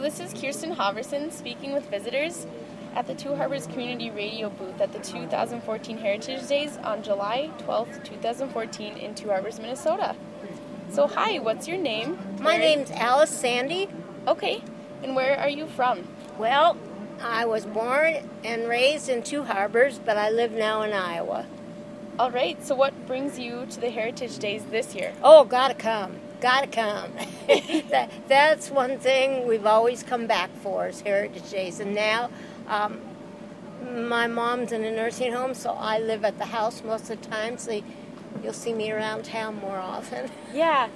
this is Kiersten Haaversen speaking with visitors at the Two Harbors Community Radio booth at the 2014 Heritage Days on July 12th, 2014 in Two Harbors, Minnesota. So, hi, what's your name? My name's Alice Sande. Okay, and where are you from? Well, I was born and raised in Two Harbors, but I live now in Iowa. All right, so what brings you to the Heritage Days this year? Oh, gotta come. Gotta come. that, that's one thing we've always come back for is Heritage Days. And now um, my mom's in a nursing home, so I live at the house most of the time, so you'll see me around town more often. Yeah.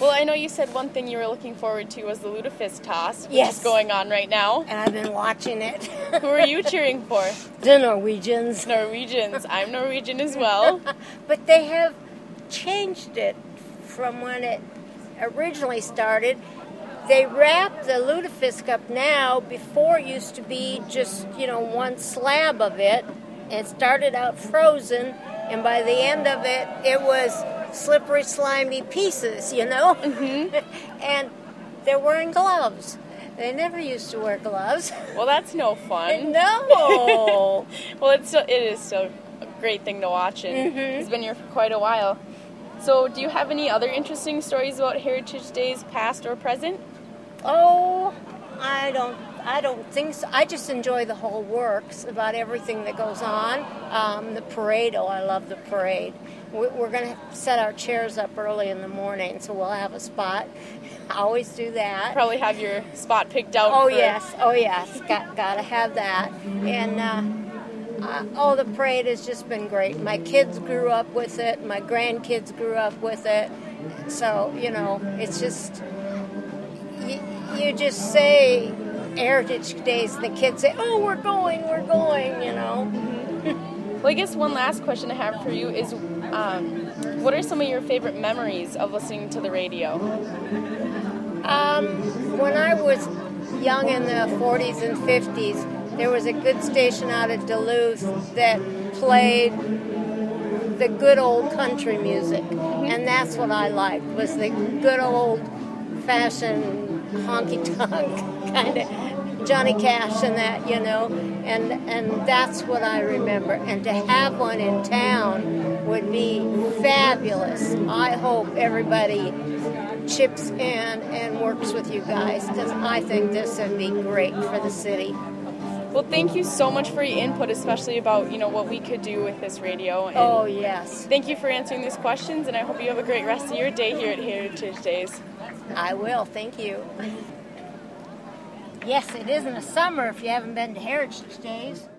Well, I know you said one thing you were looking forward to was the Lutefisk toss, which Yes. is going on right now. And I've been watching it. Who are you cheering for? the Norwegians. Norwegians. I'm Norwegian as well. But they have changed it from when it originally started. They wrap the lutefisk up now. Before it used to be just you know one slab of it. It started out frozen, and by the end of it, it was slippery, slimy pieces. You know, and they're wearing gloves. They never used to wear gloves. Well, that's no fun. no. Well, it's still, it is still a great thing to watch, and Mhm. it's been here for quite a while. So, do you have any other interesting stories about Heritage Days, past or present? Oh, I don't. I don't think so. I just enjoy the whole works about everything that goes on. Um, the parade. Oh, I love the parade. We- We're going to set our chairs up early in the morning, so we'll have a spot. I always do that. Probably have your spot picked out. Oh for- yes, oh yes, got gotta have that. And uh, uh, oh, the parade has just been great. My kids grew up with it. My grandkids grew up with it. So you know, it's just you, just say Heritage Days, the kids say, "Oh, we're going, we're going," you know. Well, I guess one last question I have for you is, um, what are some of your favorite memories of listening to the radio? Um, when I was young in the 40s and 50s, there was a good station out of Duluth that played the good old country music, and that's what I liked was the good old fashioned honky tonk kind of Johnny Cash and that, you know, and and that's what I remember. And to have one in town would be fabulous. I hope everybody chips in and works with you guys because I think this would be great for the city. Well, thank you so much for your input, especially about you know what we could do with this radio. And Oh, yes. Thank you for answering these questions, and I hope you have a great rest of your day here at Heritage Days. I will. Thank you. Yes, it isn't a summer if you haven't been to Heritage Days.